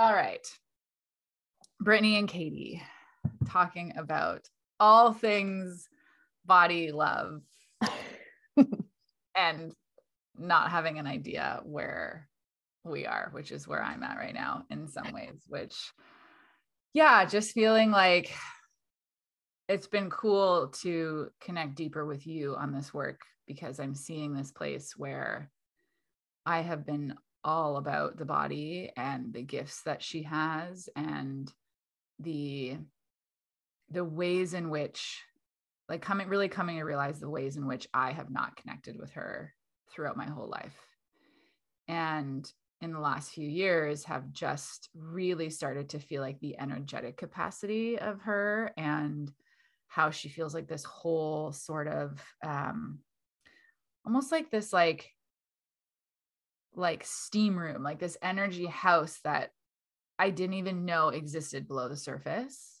All right. Brittney and Katie talking about all things body love and not having an idea where we are, which is where I'm at right now in some ways, which, yeah, just feeling like it's been cool to connect deeper with you on this work because I'm seeing this place where I have been all about the body and the gifts that she has and the the ways in which like coming really coming to realize the ways in which I have not connected with her throughout my whole life. And in the last few years have just really started to feel like the energetic capacity of her and how she feels like this whole sort of um almost like this like like steam room like this energy house that i didn't even know existed below the surface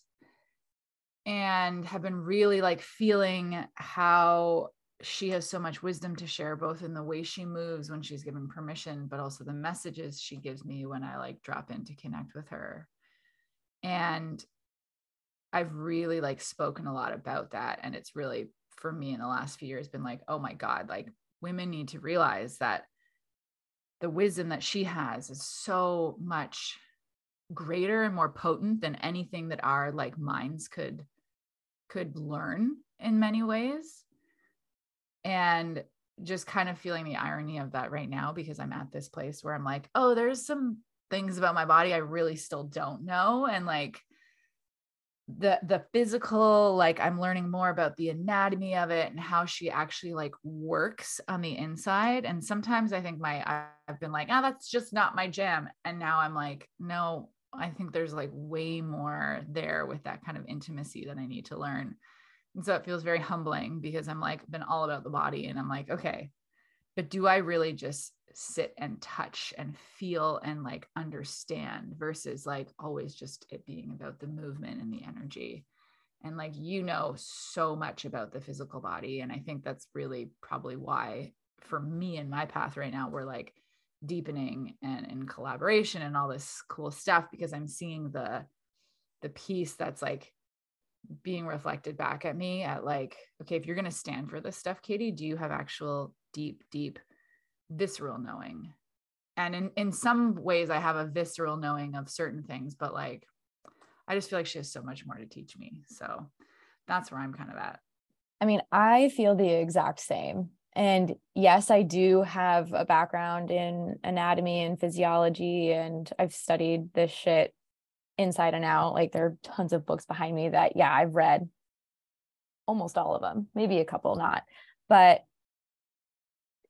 and have been really like feeling how she has so much wisdom to share both in the way she moves when she's given permission but also the messages she gives me when i like drop in to connect with her. And i've really like spoken a lot about that and it's really for me in the last few years been like oh my god like women need to realize that the wisdom that she has is so much greater and more potent than anything that our like minds could could learn in many ways and just kind of feeling the irony of that right now because I'm at this place where I'm like, oh, there's some things about my body I really still don't know. And like the the physical, like I'm learning more about the anatomy of it and how she actually like works on the inside. And sometimes I think my I've been like, oh, that's just not my jam. And now I'm like, no, I think there's like way more there with that kind of intimacy that I need to learn. And so it feels very humbling because I'm like, been all about the body and I'm like, okay, but do I really just sit and touch and feel and like understand versus like always just it being about the movement and the energy? And like, you know, so much about the physical body. And I think that's really probably why for me and my path right now, we're like deepening and in collaboration and all this cool stuff because I'm seeing the, the piece that's like being reflected back at me at like, okay, if you're going to stand for this stuff, Katie, do you have actual deep, deep visceral knowing? And in, in some ways, I have a visceral knowing of certain things, but like, I just feel like she has so much more to teach me. So that's where I'm kind of at. I mean, I feel the exact same. And yes, I do have a background in anatomy and physiology, and I've studied this shit inside and out. Like there are tons of books behind me that, yeah, I've read almost all of them, maybe a couple not. But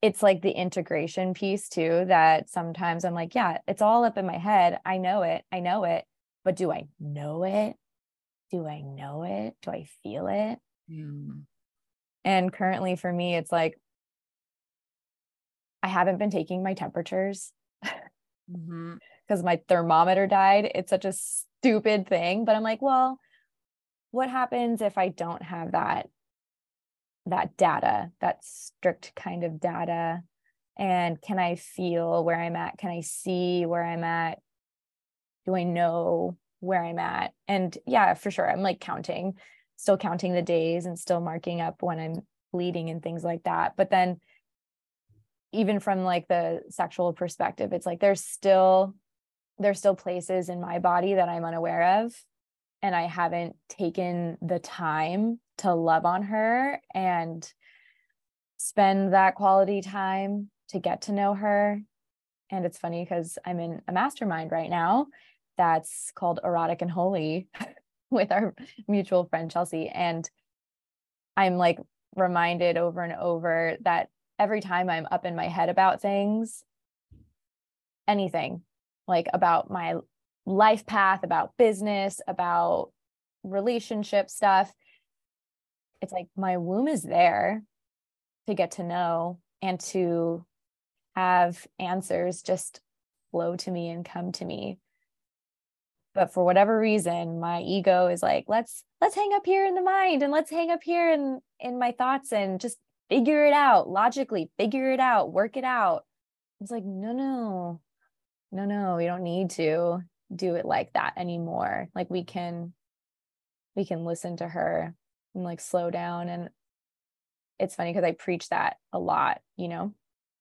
it's like the integration piece too that sometimes I'm like, yeah, it's all up in my head. I know it. I know it. But do I know it? Do I know it? Do I feel it? Mm. And currently for me, it's like, I haven't been taking my temperatures. Mm-hmm because my thermometer died. It's such a stupid thing, but I'm like, well, what happens if I don't have that that data, that strict kind of data? And can I feel where I'm at? Can I see where I'm at? Do I know where I'm at? And yeah, for sure. I'm like counting, still counting the days and still marking up when I'm bleeding and things like that. But then even from like the sexual perspective, it's like there's still there's still places in my body that I'm unaware of. And I haven't taken the time to love on her and spend that quality time to get to know her. And it's funny because I'm in a mastermind right now that's called Erotic and Holy with our mutual friend Chelsea. And I'm like reminded over and over that every time I'm up in my head about things, anything, like about my life path, about business, about relationship stuff. It's like my womb is there to get to know and to have answers just flow to me and come to me. But for whatever reason my ego is like let's let's hang up here in the mind and let's hang up here in in my thoughts and just figure it out logically figure it out work it out. It's like no no no, no, you don't need to. do it like that anymore like we can we can listen to her and like slow down and it's funny because i preach that a lot you know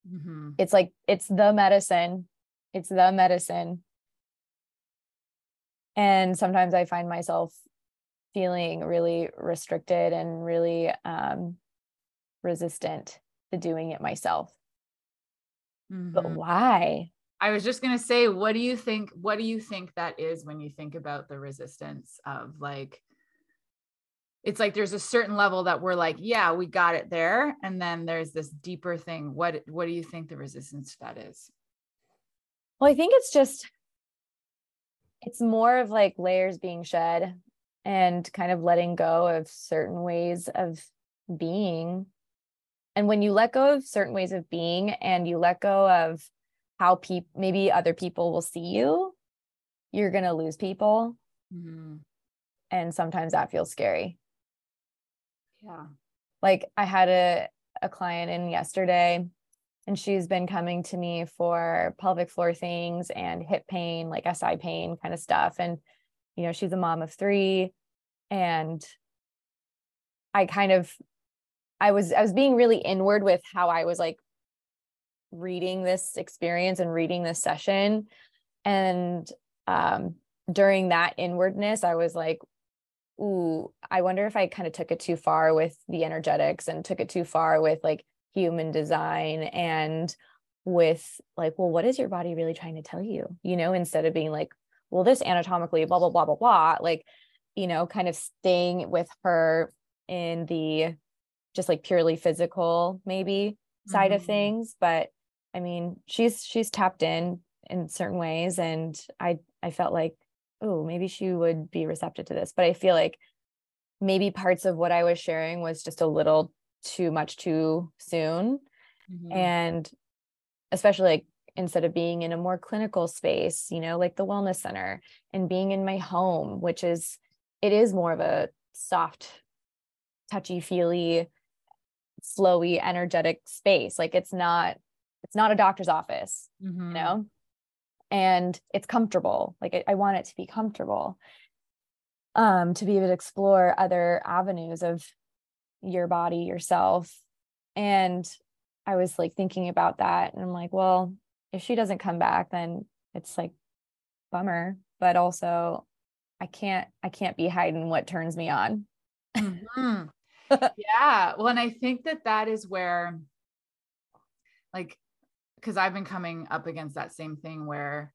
mm-hmm. it's like it's the medicine it's the medicine and sometimes i find myself feeling really restricted and really um, resistant to doing it myself mm-hmm. but why I was just to say, what do you think? What do you think that is when you think about the resistance of like, it's like there's a certain level that we're like, yeah, we got it there. And then there's this deeper thing. What, what do you think the resistance to that is? Well, I think it's just, it's more of like layers being shed and kind of letting go of certain ways of being. And when you let go of certain ways of being and you let go of how people maybe other people will see you you're going to lose people. Mm-hmm. and sometimes that feels scary. Yeah. Like i had a, a client in yesterday and she's been coming to me for pelvic floor things and hip pain like si pain kind of stuff. And you know she's a mom of three and i kind of i was i was being really inward with how i was like reading this experience and reading this session. And um, during that inwardness i was like ooh i wonder if i kind of took it too far with the energetics and took it too far with like human design and with like well what is your body really trying to tell you? You know instead of being like well this anatomically blah blah blah blah blah like you know kind of staying with her in the just like purely physical maybe side mm-hmm. of things. But I mean, she's she's tapped in in certain ways, and I I felt like, oh, maybe she would be receptive to this. But I feel like maybe parts of what I was sharing was just a little too much too soon, mm-hmm. and especially like instead of being in a more clinical space, you know, like the wellness center, and being in my home, which is it is more of a soft, touchy feely flowy energetic space like it's not it's not a doctor's office mm-hmm. you know and it's comfortable like I, I want it to be comfortable um to be able to explore other avenues of your body yourself and i was like thinking about that and i'm like well if she doesn't come back then it's like bummer but also i can't i can't be hiding what turns me on mm-hmm. yeah well and i think that that is where like because I've been coming up against that same thing where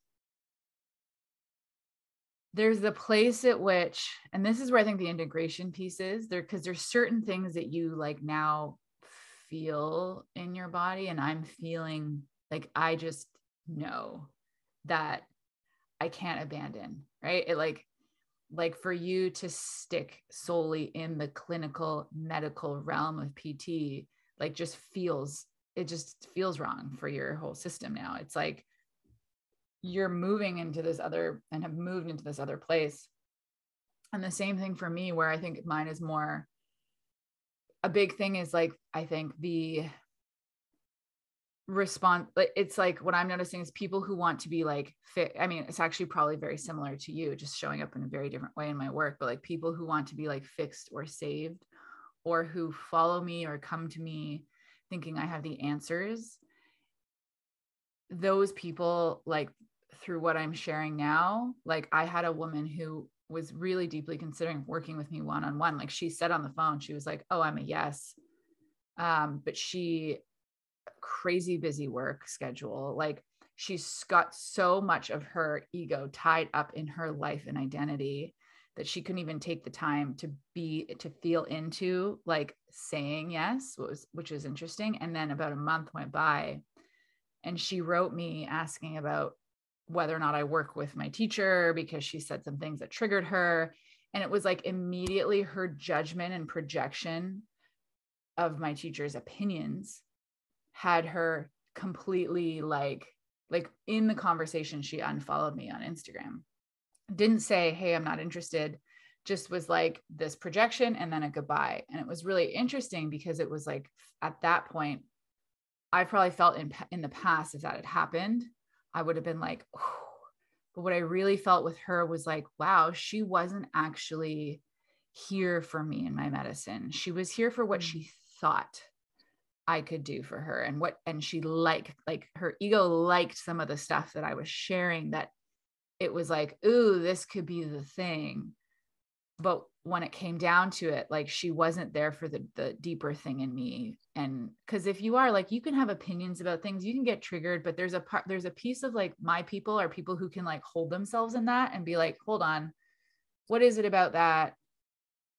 there's the place at which, and this is where I think the integration piece is there, because there's certain things that you like now feel in your body, and I'm feeling like I just know that I can't abandon, right? It like, like for you to stick solely in the clinical medical realm of PT, like just feels it just feels wrong for your whole system now. It's like you're moving into this other and have moved into this other place. And the same thing for me, where I think mine is more a big thing is like, I think the response it's like what i'm noticing is people who want to be like fit i mean it's actually probably very similar to you just showing up in a very different way in my work but like people who want to be like fixed or saved or who follow me or come to me thinking I have the answers, those people, like through what I'm sharing now, like I had a woman who was really deeply considering working with me one on one. Like she said on the phone, she was like, Oh, I'm a yes. Um, but she crazy busy work schedule. Like she's got so much of her ego tied up in her life and identity that she couldn't even take the time to be to feel into like saying yes was which was interesting. And then about a month went by and she wrote me asking about whether or not I work with my teacher because she said some things that triggered her. And it was like immediately her judgment and projection of my teacher's opinions had her completely like like in the conversation she unfollowed me on Instagram didn't say, Hey, I'm not interested, just was like this projection and then a goodbye. And it was really interesting because it was like at that point, I probably felt in, in the past, if that had happened, I would have been like, but what i really felt with her was like wow she wasn't actually here for me in my medicine she was here for what mm. she thought I could do for her and what and she liked like her ego liked some of the stuff that I was sharing that it was like ooh this could be the thing. But when it came down to it like she wasn't there for the the deeper thing in me. And cuz if you are like you can have opinions about things you can get triggered but there's a part there's a piece of like my people are people who can like hold themselves in that and be like hold on. What is it about that?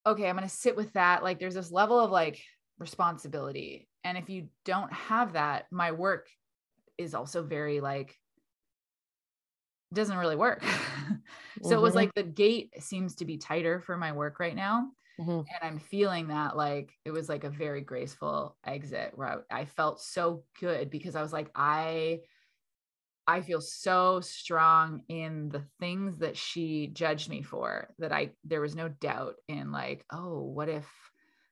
Okay i'm to sit with that. Like there's this level of like responsibility. And if you don't have that my work is also very like doesn't really work so mm-hmm. it was mm-hmm. like the gate seems to be tighter for my work right now mm-hmm. and i'm feeling that like it was like a very graceful exit where I, I felt so good because i was like i I feel so strong in the things that she judged me for that I there was no doubt in like, oh, what if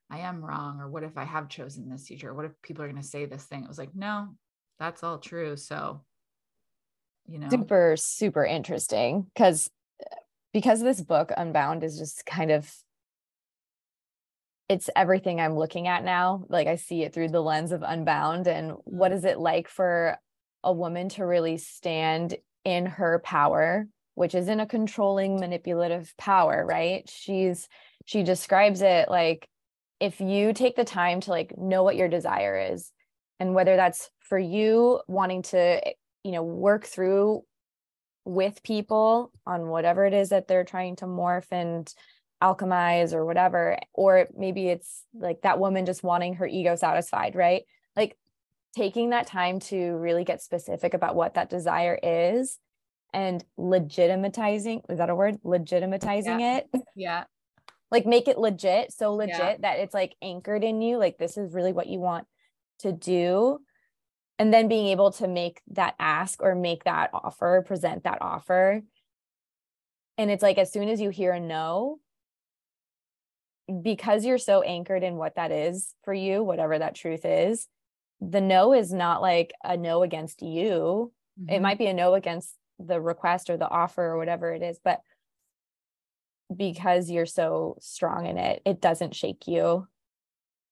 I am wrong? Or what if I have chosen this teacher? What if people are going to say this thing? It was like, no, that's all true. So, you know, super, super interesting because because this book unbound is just kind of it's everything i'm looking at now like i see it through the lens of unbound and what mm. it like for a woman to really stand in her power which isn't a controlling manipulative power right she's she describes it like if you take the time to like know what your desire is and whether that's for you wanting to you know work through with people on whatever it is that they're trying to morph and alchemize or whatever or maybe it's like that woman just wanting her ego satisfied right? Like taking that time to really get specific about what that desire is and legitimatizing is that a word? Legitimatizing yeah. it? Yeah. Like make it legit so legit yeah. that it's like anchored in you like this is really what you want to do and then being able to make that ask or make that offer present that offer and it's like as soon as you hear a no because you're so anchored in what that is for you whatever that truth is the no is not like a no against you mm-hmm. it might be a no against the request or the offer or whatever it is but because you're so strong in it, it doesn't shake you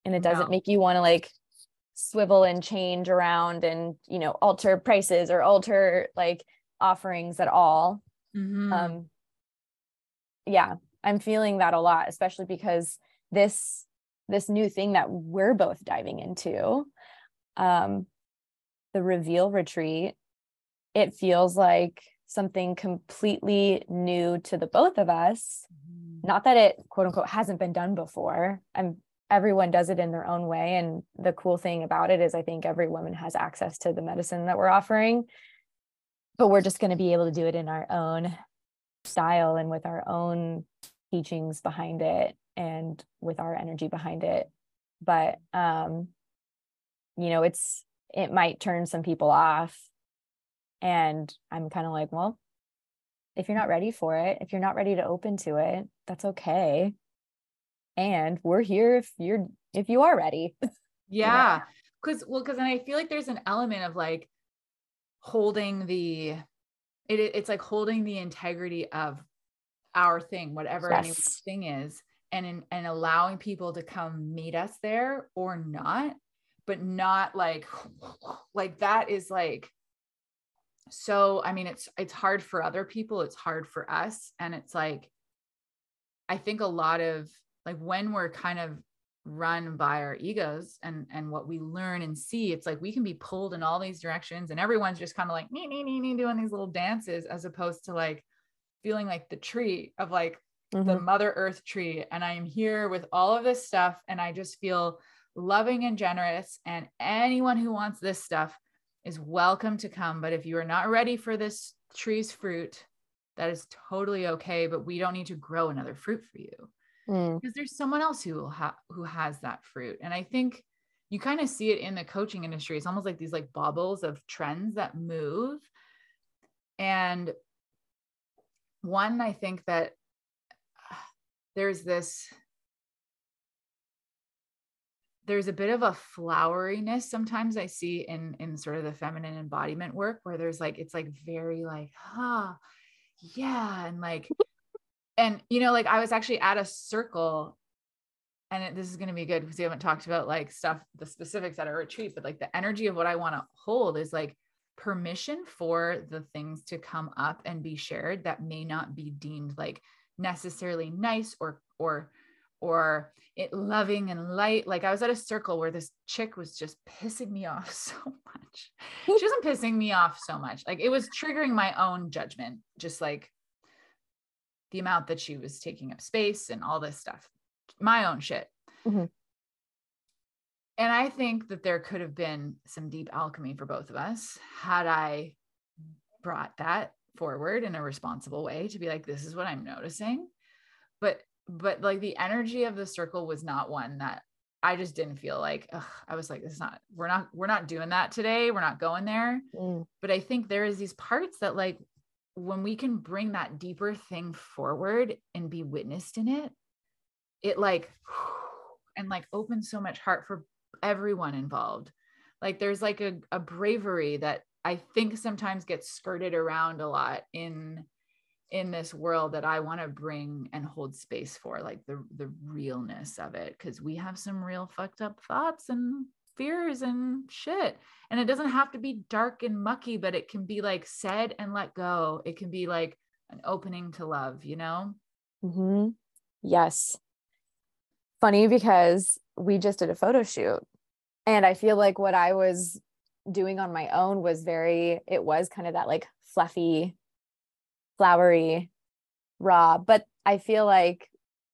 and it doesn't no. make you want to like swivel and change around and, you know, alter prices or alter like offerings at all. Mm-hmm. Um, yeah, I'm feeling that a lot, especially because this this new thing that we're both diving into um the reveal retreat it feels like something completely new to the both of us. Mm-hmm. Not that it quote unquote hasn't been done before. I'm everyone does it in their own way. And the cool thing about it is I think every woman has access to the medicine that we're offering. But we're just going to be able to do it in our own style and with our own teachings behind it and with our energy behind it. But um, you know, it's it might turn some people off and I'm kind of like, well, if you're not ready for it, if you're not ready to open to it, that's okay. And we're here if you're if you are ready. Yeah. Cause well, cause then I feel like there's an element of like holding the it, it's like holding the integrity of our thing, whatever yes. thing is, and in, and allowing people to come meet us there or not, but not like like that is like so i mean it's it's hard for other people it's hard for us and it's like i think a lot of like when we're kind of run by our egos and and what we learn and see it's like we can be pulled in all these directions and everyone's just kind of like me me me me doing these little dances as opposed to like feeling like the tree of like mm-hmm. the mother earth tree and i am here with all of this stuff and i just feel loving and generous and anyone who wants this stuff is welcome to come. But if you are not ready for this tree's fruit, that is totally okay. But we don't need to grow another fruit for you mm. because there's someone else who will have who has that fruit. And I think you kind of see it in the coaching industry. It's almost like these like bubbles of trends that move. And one, I think that there's this there's a bit of a floweriness sometimes I see in in sort of the feminine embodiment work where there's like it's like very like ah yeah and like and you know like i was actually at a circle and it, this is going to be good because we haven't talked about like stuff the specifics at a retreat but like the energy of what i want to hold is like permission for the things to come up and be shared that may not be deemed like necessarily nice or or or it loving and light. Like i was at a circle where this chick was just pissing me off so much. She wasn't pissing me off so much. Like it was triggering my own judgment just like the amount that she was taking up space and all this stuff my own shit mm-hmm. and i think that there could have been some deep alchemy for both of us had i brought that forward in a responsible way to be like this is what i'm noticing but but like the energy of the circle was not one that I just didn't feel like ugh, I was like, it's not, we're not, we're not doing that today. We're not going there. Mm. But I think there is these parts that like when we can bring that deeper thing forward and be witnessed in it, it like and like opens so much heart for everyone involved. Like there's like a, a bravery that I think sometimes gets skirted around a lot in in this world that I want to bring and hold space for, like the the realness of it, because we have some real fucked up thoughts and fears and shit. And it doesn't have to be dark and mucky, but it can be like said and let go. It can be like an opening to love, you know? Mm-hmm. Yes. Funny because we just did a photo shoot. And I feel like what I was doing on my own was very, it was kind of that like fluffy flowery, raw. But I feel like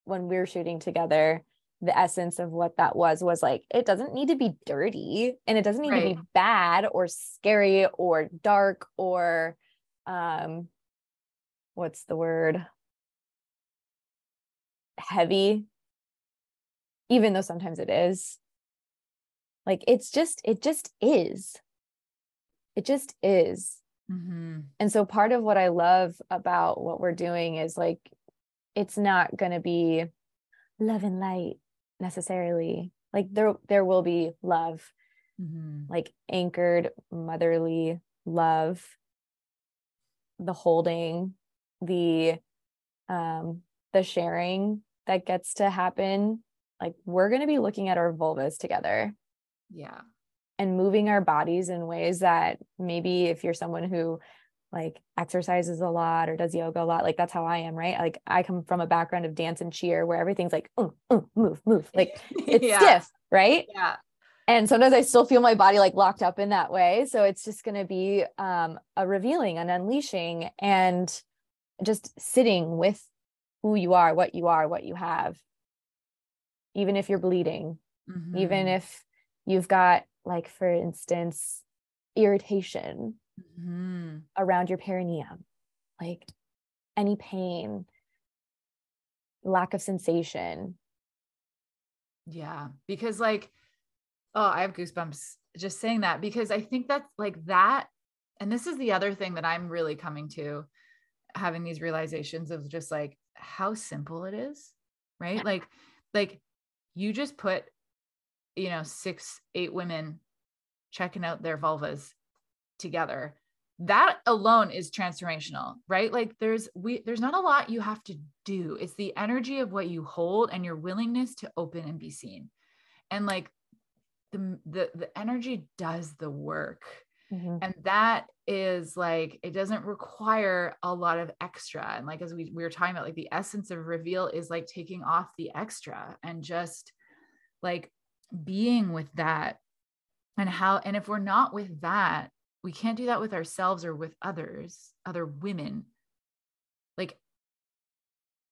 when we were shooting together, the essence of what that was was like it doesn't need to be dirty and it doesn't need right. to be bad or scary or dark or um what's the word? Heavy. Even though sometimes it is. Like it's just it just is. It just is. Mm-hmm. And so part of what I love about what we're doing is like, it's not going to be love and light necessarily. Like there, there will be love, mm-hmm. like anchored motherly love, the holding, the, um, the sharing that gets to happen. Like we're going to be looking at our vulvas together. Yeah and moving our bodies in ways that maybe if you're someone who like exercises a lot or does yoga a lot like that's how i am right? Like i come from a background of dance and cheer where everything's like mm, mm, move move like it's yeah. stiff right? Yeah. And sometimes i still feel my body like locked up in that way. So it's just going to be um, a revealing an unleashing and just sitting with who you are what you are what you have. Even if you're bleeding mm-hmm. even if you've got like for instance irritation mm-hmm. around your perineum like any pain lack of sensation. Yeah because like oh i have goosebumps just saying that because i think that's like that and this is the other thing that i'm really coming to having these realizations of just like how simple it is right? Like like you just put you know, six, eight women checking out their vulvas together. That alone is transformational, right? Like there's we there's not a lot you have to do. It's the energy of what you hold and your willingness to open and be seen. And like the the the energy does the work. Mm-hmm. And that is like it doesn't require a lot of extra. And like as we, we were talking about, like the essence of reveal is like taking off the extra and just like being with that and how and if we're not with that we can't do that with ourselves or with others other women. Like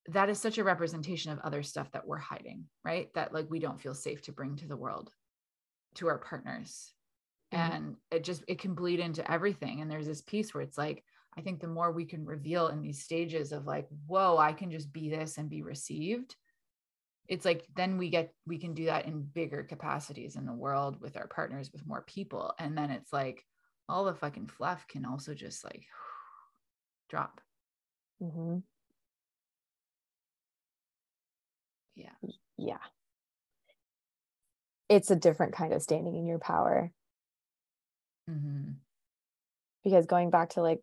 that is such a representation of other stuff that we're hiding right? That like we don't feel safe to bring to the world to our partners. Mm-hmm. and it just it can bleed into everything. And there's this piece where it's like i think the more we can reveal in these stages of like whoa i can just be this and be received it's like then we get we can do that in bigger capacities in the world with our partners with more people. And then it's like all the fucking fluff can also just like drop mm-hmm. yeah yeah it's a different kind of standing in your power mm-hmm. because going back to like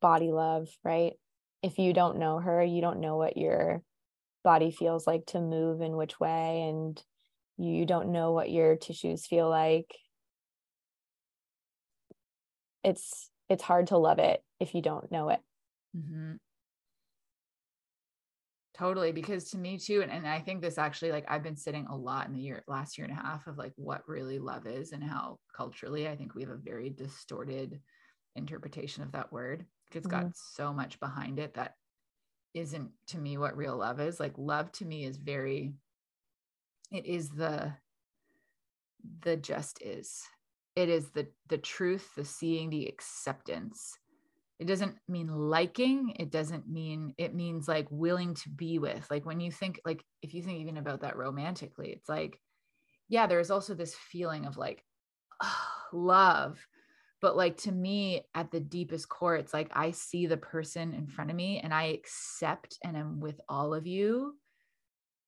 body love, right? If you don't know her, you don't know what your body feels like to move in which way, and you don't know what your tissues feel like. It's it's hard to love it if you don't know it. Mm-hmm. Totally. Because to me too, and, and I think this actually like I've been sitting a lot in the year last year and a half of like what really love is and how culturally I think we have a very distorted interpretation of that word. It's mm-hmm. got so much behind it that isn't to me what real love is. Like love to me is very it is the the just is. It is the the truth, the seeing, the acceptance. It doesn't mean liking. It doesn't mean it means like willing to be with. Like when you think like if you think even about that romantically it's like yeah there's also this feeling of like oh, love. But like to me at the deepest core it's like i see the person in front of me and i accept and am with all of you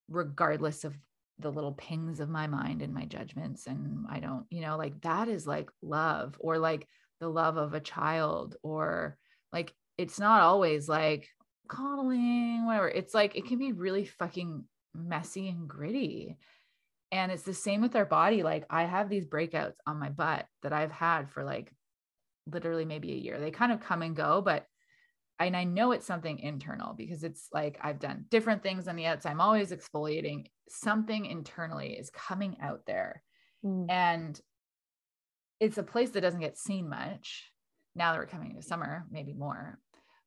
regardless of the little pings of my mind and my judgments and i don't you know like that is like love or like the love of a child or like it's not always like coddling whatever. It's like it can be really fucking messy and gritty. And it's the same with our body. Like i have these breakouts on my butt that i've had for like literally maybe a year. They kind of come and go but and I know it's something internal because it's like I've done different things on the outside. I'm always exfoliating. Something internally is coming out there. Mm. And it's a place that doesn't get seen much now that we're coming into summer maybe more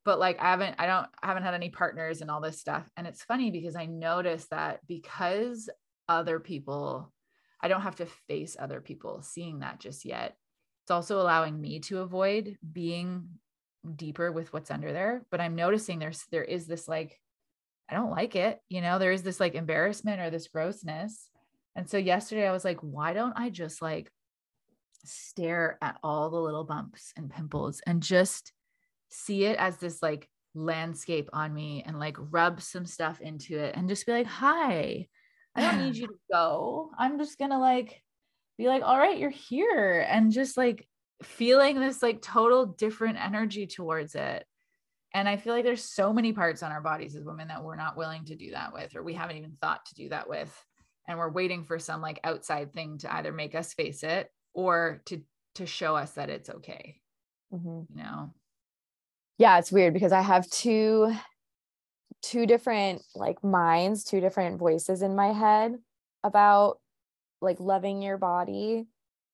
but like i haven't i don't I haven't had any partners and all this stuff and it's funny because i noticed that because other people i don't have to face other people seeing that just yet it's also allowing me to avoid being deeper with what's under there but i'm noticing there's there is this like i don't like it you know there is this like embarrassment or this grossness and so yesterday i was like why don't i just like stare at all the little bumps and pimples and just see it as this like landscape on me and like rub some stuff into it and just be like, hi, I don't need you to go. I'm just gonna like be like, all right, you're here. And just like feeling this like total different energy towards it. And I feel like there's so many parts on our bodies as women that we're not willing to do that with, or we haven't even thought to do that with. And we're waiting for some like outside thing to either make us face it or to to show us that it's okay mm-hmm. you know yeah it's weird because i have two two different like minds two different voices in my head about like loving your body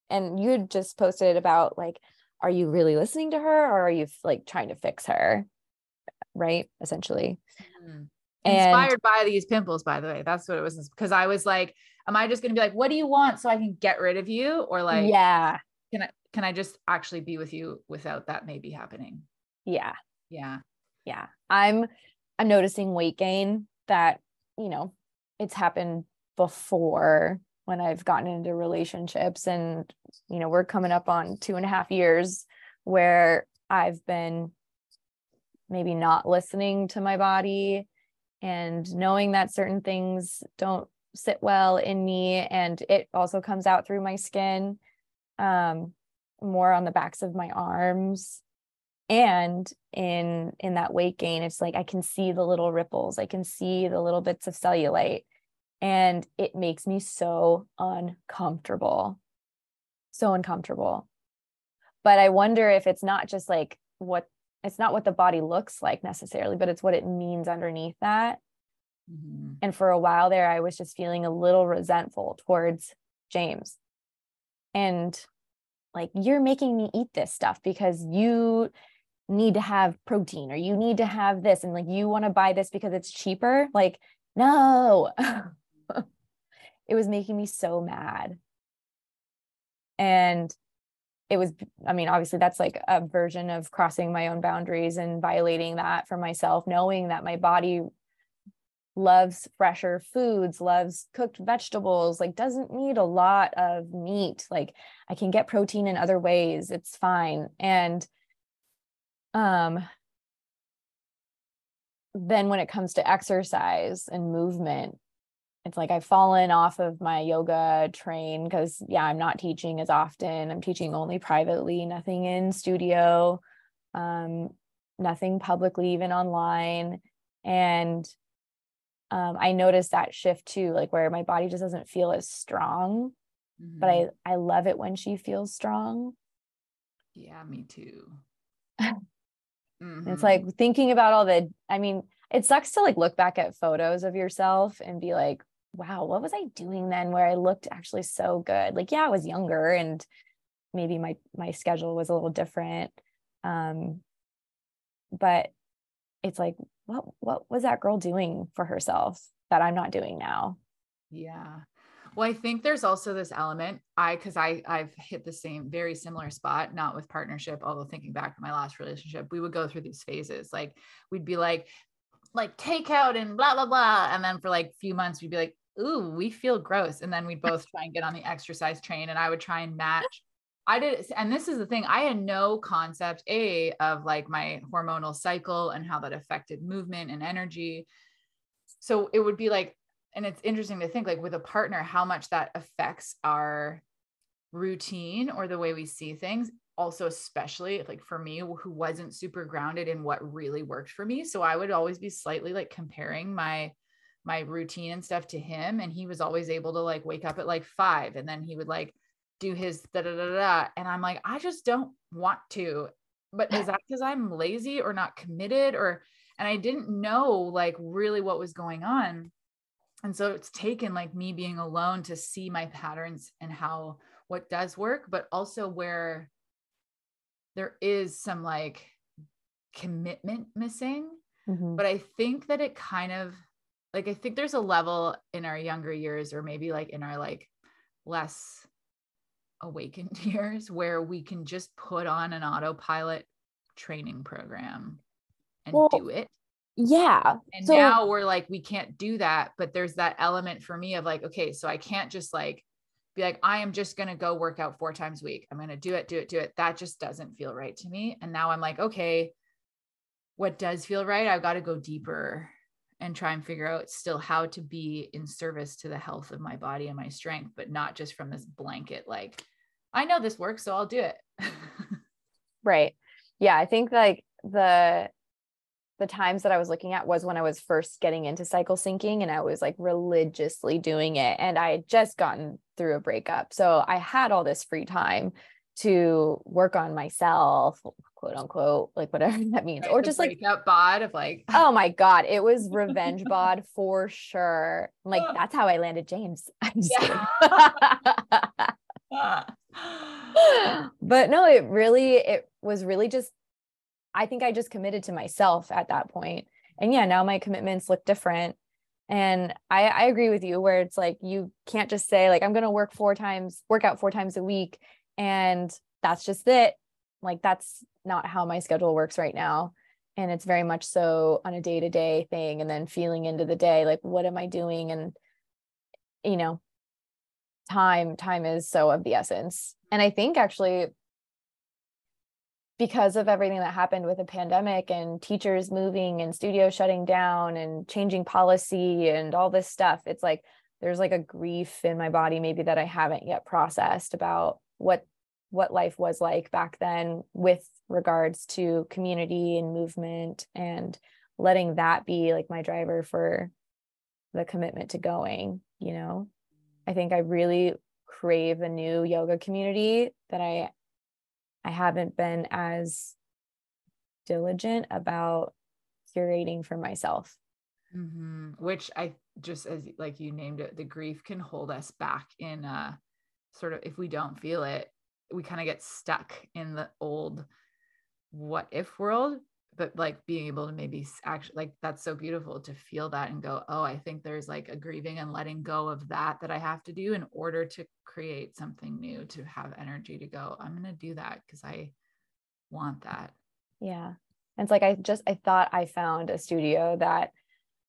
and you had just posted about like are you really listening to her or are you like trying to fix her right essentially mm-hmm. inspired and, by these pimples by the way that's what it was because i was like am I just going to be like, what do you want so I can get rid of you? Or like, yeah, can I, can I just actually be with you without that maybe happening? Yeah. Yeah. Yeah. I'm, I'm noticing weight gain that, you know, it's happened before when I've gotten into relationships and, you know, we're coming up on two and a half years where I've been maybe not listening to my body and knowing that certain things don't sit well in me and it also comes out through my skin um more on the backs of my arms and in in that weight gain it's like i can see the little ripples. I can see the little bits of cellulite and it makes me so uncomfortable so uncomfortable but i wonder if it's not just like what it's not what the body looks like necessarily but it's what it means underneath that Mm-hmm. And for a while there, I was just feeling a little resentful towards James. And like, you're making me eat this stuff because you need to have protein or you need to have this. And like, you want to buy this because it's cheaper. Like, no. it was making me so mad. And it was, I mean, obviously, that's like a version of crossing my own boundaries and violating that for myself, knowing that my body loves fresher foods, loves cooked vegetables, like doesn't need a lot of meat. Like I can get protein in other ways. It's fine. And um then when it comes to exercise and movement, it's like I've fallen off of my yoga train because yeah, I'm not teaching as often. I'm teaching only privately, nothing in studio. Um nothing publicly, even online. And um, I noticed that shift too, like where my body just doesn't feel as strong. Mm-hmm. But I. I love it when she feels strong. Yeah, me too. mm-hmm. It's like thinking about all the, I mean, it sucks to like look back at photos of yourself and be like, wow, what was I doing then where I looked actually so good? Like, yeah, I was younger and maybe my my schedule was a little different. Um, but it's like, what what was that girl doing for herself that I'm not doing now? Yeah. Well, I think there's also this element. I because I I've hit the same very similar spot, not with partnership, although thinking back to my last relationship, we would go through these phases. Like we'd be like, like takeout and blah blah blah. And then for like a few months, we'd be like, ooh, we feel gross. And then we'd both try and get on the exercise train and I would try and match. I did, and this is the thing, I had no concept, A, of like my hormonal cycle and how that affected movement and energy. So it would be like, and it's interesting to think like with a partner, how much that affects our routine or the way we see things also especially like for me who wasn't super grounded in what really worked for me so i would always be slightly like comparing my my routine and stuff to him and he was always able to like wake up at like 5 and then he would like do his da da da da and I'm like I just don't want to. But is that because I'm lazy or not committed or and I didn't know like really what was going on. And so it's taken like me being alone to see my patterns and how what does work but also where there is some like commitment missing. Mm-hmm. but I think that it kind of like I think there's a level in our younger years or maybe like in our like less awakened years where we can just put on an autopilot training program and well, do it. Yeah. And so, now we're like, we can't do that. But there's that element for me of like, okay, so I can't just like be like, I am just going to go work out four times a week. I'm going to do it, do it, do it. That just doesn't feel right to me. And now I'm like, okay, what does feel right? I've got to go deeper and try and figure out still how to be in service to the health of my body and my strength, but not just from this blanket, like, I know this works, so I'll do it. right. Yeah. I think like the, the times that I was looking at was when I was first getting into cycle syncing and I was like religiously doing it. And I had just gotten through a breakup. So I had all this free time to work on myself quote unquote, like whatever that means, right, or just like up bod of like, oh my god, it was revenge bod for sure. I'm like that's how I landed James. Yeah. but no, it really, it was really just. I think I just committed to myself at that point, and yeah, now my commitments look different. And I, I agree with you where it's like you can't just say like I'm going to work four times, work out four times a week, and that's just it. Like that's not how my schedule works right now. And it's very much so on a day-to-day thing and then feeling into the day like what am i doing? And you know time time is so of the essence. And i think actually because of everything that happened with the pandemic and teachers moving and studios shutting down and changing policy and all this stuff it's like there's like a grief in my body maybe that i haven't yet processed about what what life was like back then with regards to community and movement and letting that be like my driver for the commitment to going you know i think i really crave a new yoga community that i i haven't been as diligent about curating for myself mm-hmm. which i just as like you named it the grief can hold us back in uh sort of if we don't feel it we kind of get stuck in the old what if world but like being able to maybe actually like that's so beautiful to feel that and go oh i think there's like a grieving and letting go of that that i have to do in order to create something new to have energy to go i'm going to do that because i want that yeah. And it's like i just i thought i found a studio that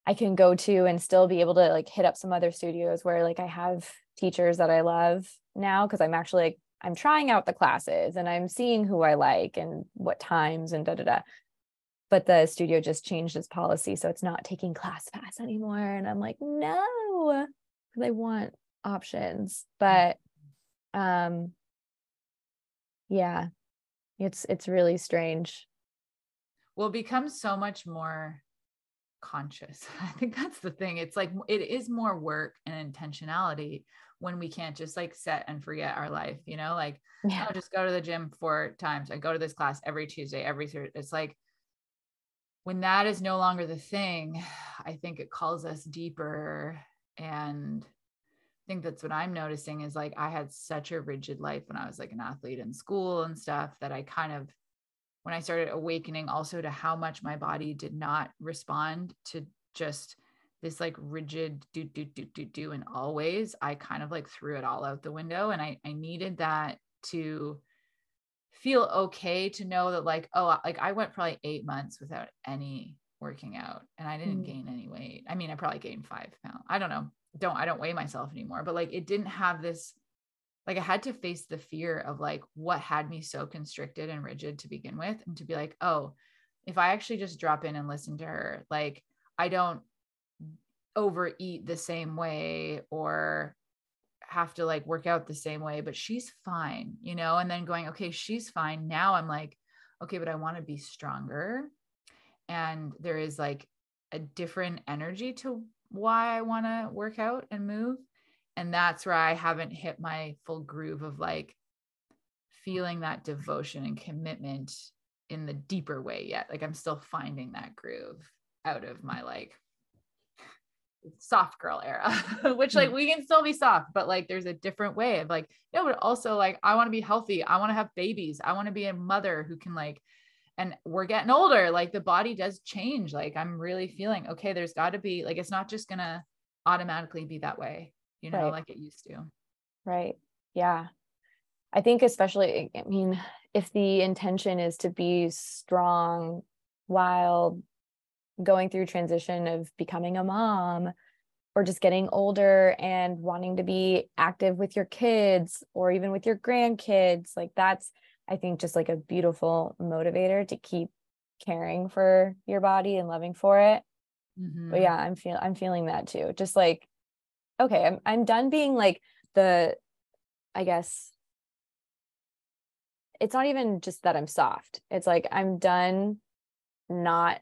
i can go to and still be able to like hit up some other studios where like i have teachers that i love now because i'm actually like I'm trying out the classes and I'm seeing who I like and what times and da da da. But the studio just changed its policy. So it's not taking class pass anymore. And I'm like, no, because I want options. But um yeah, it's it's really strange. will become so much more conscious. I think that's the thing. It's like it is more work and intentionality when we can't just like set and forget our life, you know, like yeah. oh, just go to the gym four times. I go to this class every Tuesday, every Thursday. It's like when that is no longer the thing, I think it calls us deeper. And I think that's what I'm noticing is like I had such a rigid life when I was like an athlete in school and stuff that I kind of when I started awakening also to how much my body did not respond to just this like rigid do do do do do and always I kind of like threw it all out the window and I I needed that to feel okay to know that like oh like I went probably 8 months without any working out and I didn't mm. gain any weight. I mean I probably gained 5 pounds. I don't know. Don't I don't weigh myself anymore, but like it didn't have this like I had to face the fear of like what had me so constricted and rigid to begin with and to be like, oh, if I actually just drop in and listen to her, like I don't overeat the same way or have to like work out the same way, but she's fine, you know? And then going, okay, she's fine. Now I'm like, okay, but I want to be stronger. And there is like a different energy to why I want to work out and move and that's where i haven't hit my full groove of like feeling that devotion and commitment in the deeper way yet like i'm still finding that groove out of my like soft girl era which like hmm. we can still be soft but like there's a different way of like no but also like i want to be healthy i want to have babies i want to be a mother who can like and we're getting older like the body does change like i'm really feeling okay there's got to be like it's not just gonna automatically be that way you know, right. like it used to. Right. Yeah. I think, especially, I mean, if the intention is to be strong while going through transition of becoming a mom or just getting older and wanting to be active with your kids or even with your grandkids, like that's, I think, just like a beautiful motivator to keep caring for your body and loving for it. Mm-hmm. But yeah, I'm feel I'm feeling that too. Just like okay, I'm I'm done being like the I guess it's not even just that I'm soft. It's like I'm done not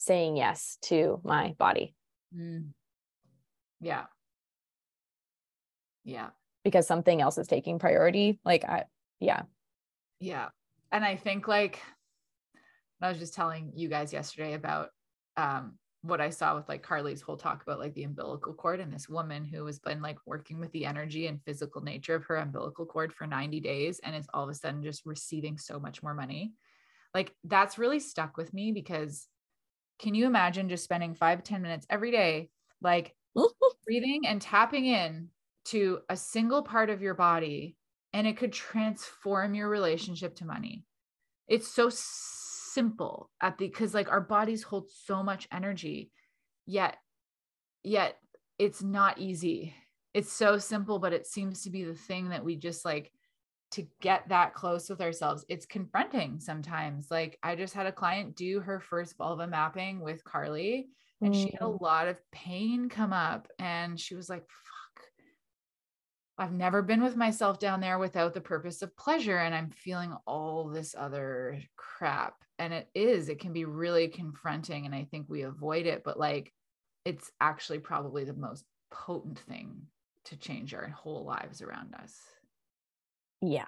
saying yes to my body. Mm. Yeah. Yeah. Because something else is taking priority. Like I yeah. Yeah. And I think like I was just telling you guys yesterday about um what I saw with like Carly's whole talk about like the umbilical cord and this woman who has been like working with the energy and physical nature of her umbilical cord for 90 days and is all of a sudden just receiving so much more money. Like that's really stuck with me because can you imagine just spending five ten minutes every day, like breathing and tapping in to a single part of your body and it could transform your relationship to money? It's so simple at the because like our bodies hold so much energy yet yet it's not easy it's so simple but it seems to be the thing that we just like to get that close with ourselves it's confronting sometimes like i just had a client do her first vulva mapping with carly and mm. she had a mm. lot of pain come up and she was like fuck, I've never been with myself down there without the purpose of pleasure. And I'm feeling all this other crap. And it is, it can be really confronting. And I think we avoid it, but like it's actually probably the most potent thing to change our whole lives around us. Yeah.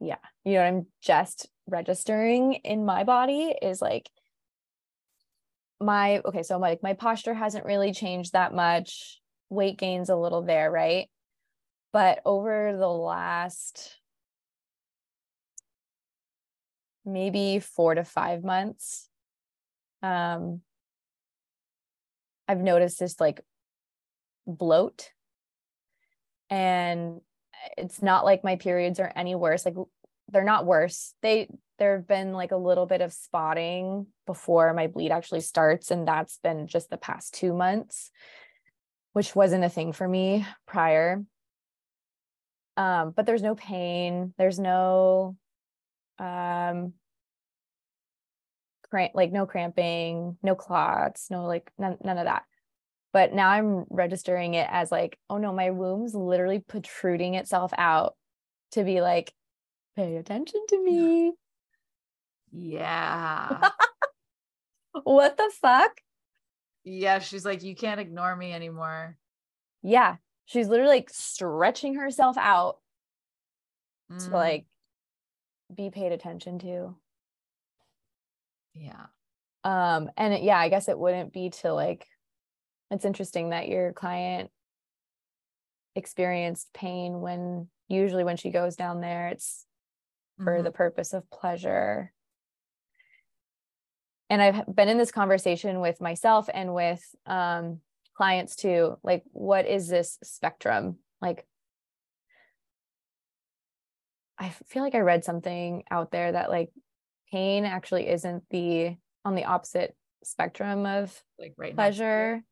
Yeah. You know, I'm just registering in my body is like, my okay so like my posture hasn't really changed that much weight gains a little there right but over the last maybe four to five months, um, I've noticed this like bloat. And it's not like my periods are any worse. Like they're not worse. They there have been like a little bit of spotting before my bleed actually starts. And that's been just the past two months, which wasn't a thing for me prior um, but there's no pain there's no um cramp like no cramping no clots no like none, none of that but now i'm registering it as like oh no my womb's literally protruding itself out to be like pay attention to me yeah what the fuck? Yeah, she's like, you can't ignore me anymore. Yeah. She's literally like stretching herself out mm. to like be paid attention to. Yeah. Um, and it, yeah, I guess it wouldn't be to like, it's interesting that your client experienced pain when usually when she goes down there, it's for mm-hmm. the purpose of pleasure. And I've been in this conversation with myself and with um, clients too. Like, what is this spectrum? Like, I feel like I read something out there that like pain actually isn't the on the opposite spectrum of like right pleasure.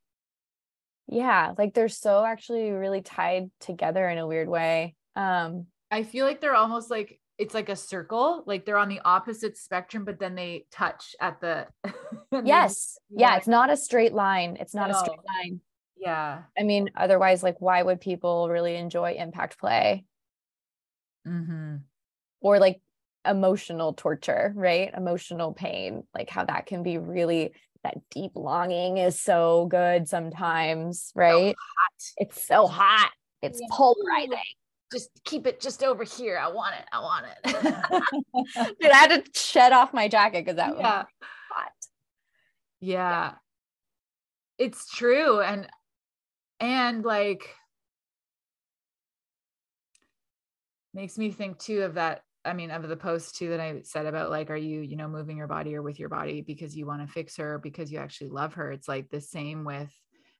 Yeah, like they're so actually really tied together in a weird way. Um I feel like they're almost like it's like a circle, like they're on the opposite spectrum, but then they touch at the Yes. yeah, it's not a straight line. It's not no. a straight line. Yeah. I mean, otherwise, like, why would people really enjoy impact play? Mm-hmm. Or like emotional torture, right? Emotional pain, like how that can be really that deep longing is so good sometimes, right? So it's so hot. It's yeah. polarizing. Just keep it just over here. I want it. I want it. Dude, I had to shed off my jacket because that yeah. was hot. Yeah. yeah. It's true. And and like makes me think too of that I mean, of the post too that I said about like, are you, you know, moving your body or with your body because you want to fix her because you actually love her? It's like the same with,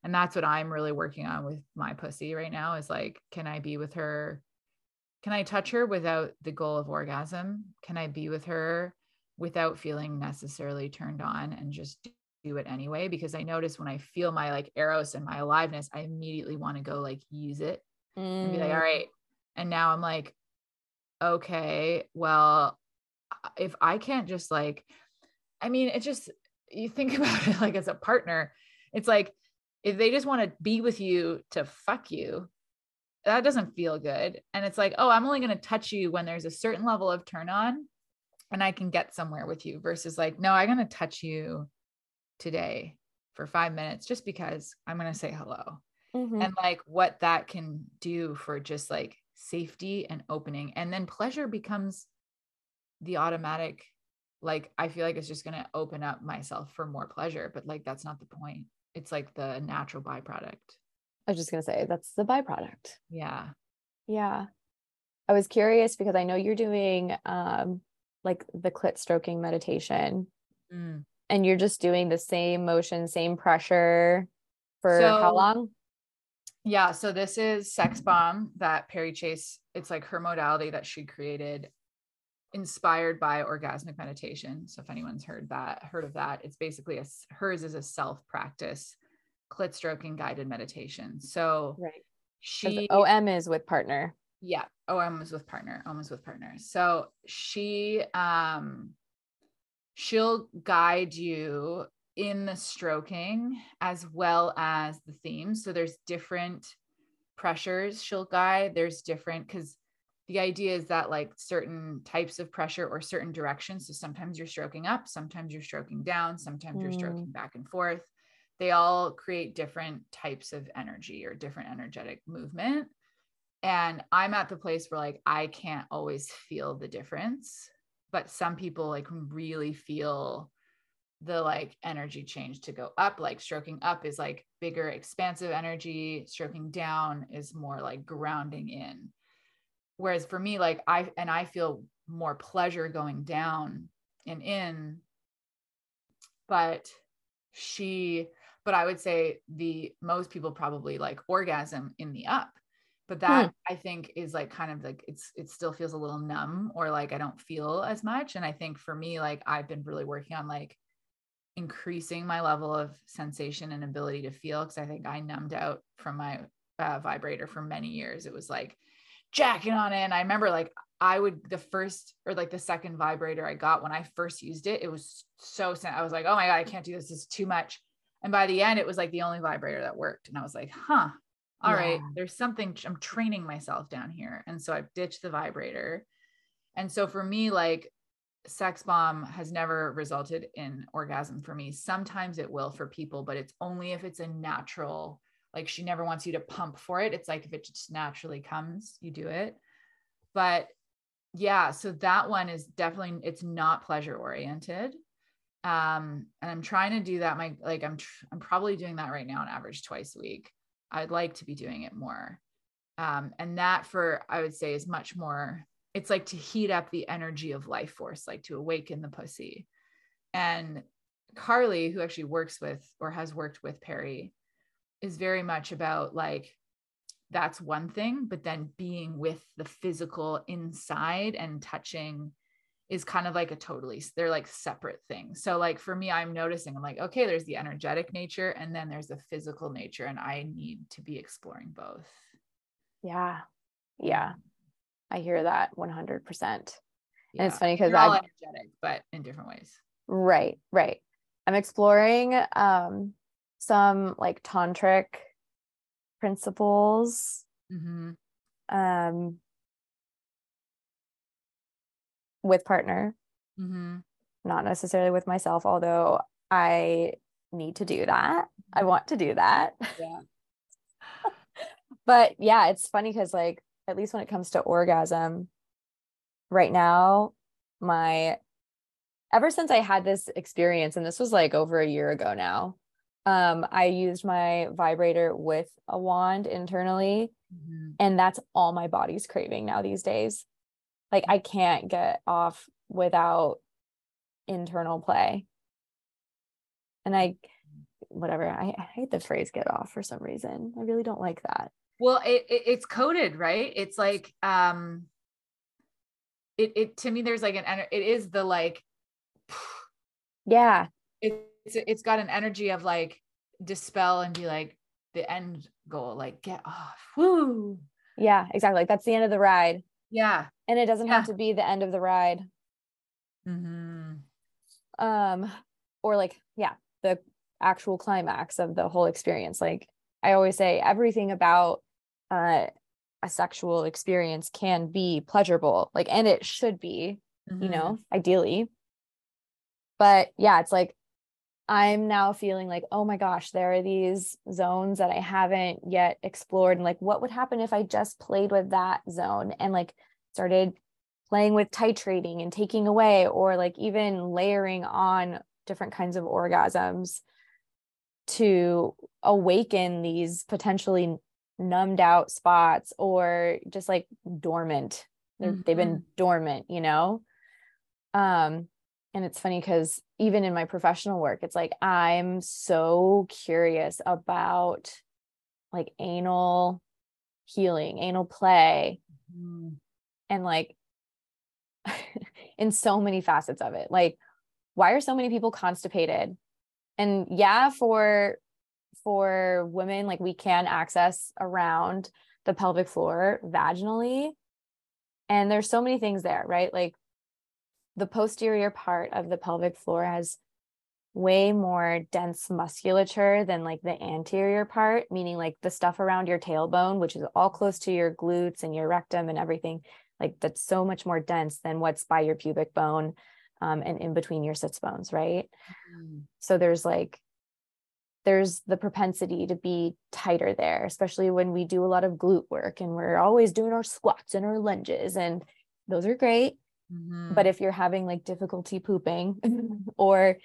and that's what I'm really working on with my pussy right now is like, can I be with her? Can I touch her without the goal of orgasm? Can I be with her without feeling necessarily turned on and just do it anyway? Because I notice when I feel my like eros and my aliveness, I immediately want to go like use it mm. and be like, all mm. And now I'm like, okay, well, if I can't just like, I mean, it just, you think about it like as a partner, it's like if they just want to be with you to fuck you, that doesn't feel good. And it's like, oh, I'm only going to touch you when there's a certain level of turn on and I can get somewhere with you versus like, no, I'm going to touch you today for five minutes just because I'm going to say hello. Mm-hmm. And like what that can do for just like safety and opening and then pleasure becomes the automatic like i feel like it's just going to open up myself for more pleasure but like that's not the point. It's like the natural byproduct. I was just going to say that's the byproduct. Yeah. Yeah. I was curious because i know you're doing um like the clit stroking meditation. Mm. and you're just doing the same motion same pressure for so, how long yeah, so this is Sex Bomb that Perri Chase, it's like her modality that she created inspired by orgasmic meditation. So if anyone's heard that, heard of that, it's basically a hers is a self-practice clit stroking guided meditation. So right. she OM is with partner. Yeah, OM is with partner, OM is with partner. So she um she'll guide you in the stroking as well as the themes. So there's different pressures she'll guide. There's different because the idea is that like certain types of pressure or certain directions. So sometimes you're stroking up, sometimes you're stroking down, sometimes mm. you're stroking back and forth. They all create different types of energy or different energetic movement. And I'm at the place where like I can't always feel the difference, but some people like really feel the like energy change to go up like stroking up is like bigger expansive energy stroking down is more like grounding in whereas for me like i and i feel more pleasure going down and in but she but i would say the most people probably like orgasm in the up but that hmm. i think is like kind of like it's it still feels a little numb or like i don't feel as much and i think for me like i've been really working on like increasing my level of sensation and ability to feel because I think I numbed out from my uh, vibrator for many years. It was like jacking on it. And I remember like I would the first or like the second vibrator I got when I first used it, it was so I was like, oh my God, I can't do this. This is too much. And by the end, it was like the only vibrator that worked. And I was like, huh, all yeah. right, there's something I'm training myself down here. And so I've ditched the vibrator. And so for me, like sex bomb has never resulted in orgasm for me. Sometimes it will for people, but it's only if it's a natural, like she never wants you to pump for it. It's like if it just naturally comes, you do it. But yeah, so that one is definitely it's not pleasure oriented. Um, and I'm trying to do that. My like I'm tr- I'm probably doing that right now on average twice a week. I'd like to be doing it more. Um, and that for I would say is much more it's like to heat up the energy of life force, like to awaken the pussy. And Carly, who actually works with or has worked with Perri, is very much about like that's one thing, but then being with the physical inside and touching is kind of like a totally they're like separate things. So like for me I'm noticing I'm like okay there's the energetic nature and then there's the physical nature and I need to be exploring both. Yeah. Yeah. I hear that 100%. Yeah. And it's funny because I'm energetic, but in different ways. Right, right. I'm exploring um, some like tantric principles. Mm-hmm. Um, with partner, mm-hmm. not necessarily with myself, although I need to do that. I mm-hmm. want to do that. Yeah. but yeah, it's funny because like at least when it comes to orgasm, right now, my ever since I had this experience, and this was like over a year ago now, um, I used my vibrator with a wand internally, mm-hmm. and that's all my body's craving now these days. Like I can't get off without internal play. And I whatever, I, I hate the phrase get off for some reason. I really don't like that. Well, it, it, it's coded, right? It's like um it it to me there's like an it is the like yeah. It, it's it's got an energy of like dispel and be like the end goal, like get off. Woo. Yeah, exactly. Like that's the end of the ride. Yeah. And it doesn't yeah. have to be the end of the ride. Mm-hmm. Um, or like, yeah, the actual climax of the whole experience. Like I always say, everything about uh, a sexual experience can be pleasurable like and it should be mm-hmm. you know ideally but yeah it's like i'm now feeling like oh my gosh there are these zones that i haven't yet explored and like what would happen if i just played with that zone and like started playing with titrating and taking away or like even layering on different kinds of orgasms to awaken these potentially numbed out spots or just like dormant. Mm-hmm. they've been dormant you know? Um and it's funny because even in my professional work it's like i'm so curious about like anal healing anal play. Mm-hmm. and like in so many facets of it. Like why are so many people constipated? And yeah for for women, like we can access around the pelvic floor vaginally. And there's so many things there, right? Like the posterior part of the pelvic floor has way more dense musculature than like the anterior part, meaning like the stuff around your tailbone, which is all close to your glutes and your rectum and everything. Like that's so much more dense than what's by your pubic bone um, and in between your sits bones, right? Mm. So there's like there's the propensity to be tighter there, especially when we do a lot of glute work and we're always doing our squats and our lunges, and those are great. Mm-hmm. But if you're having like difficulty pooping or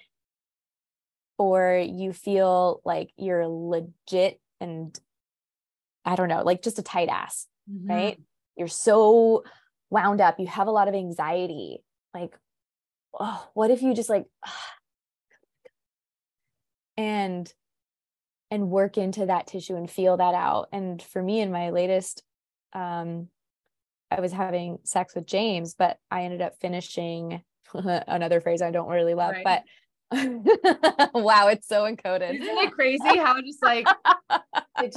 or you feel like you're legit and I don't know, like just a tight ass, mm-hmm. right? You're so wound up, you have a lot of anxiety. Like, oh, what if you just like and and work into that tissue and feel that out. And for me, in my latest, um, I was having sex with James, but I ended up finishing another phrase I don't really love, right. but wow, it's so encoded. Isn't it crazy how just like yeah.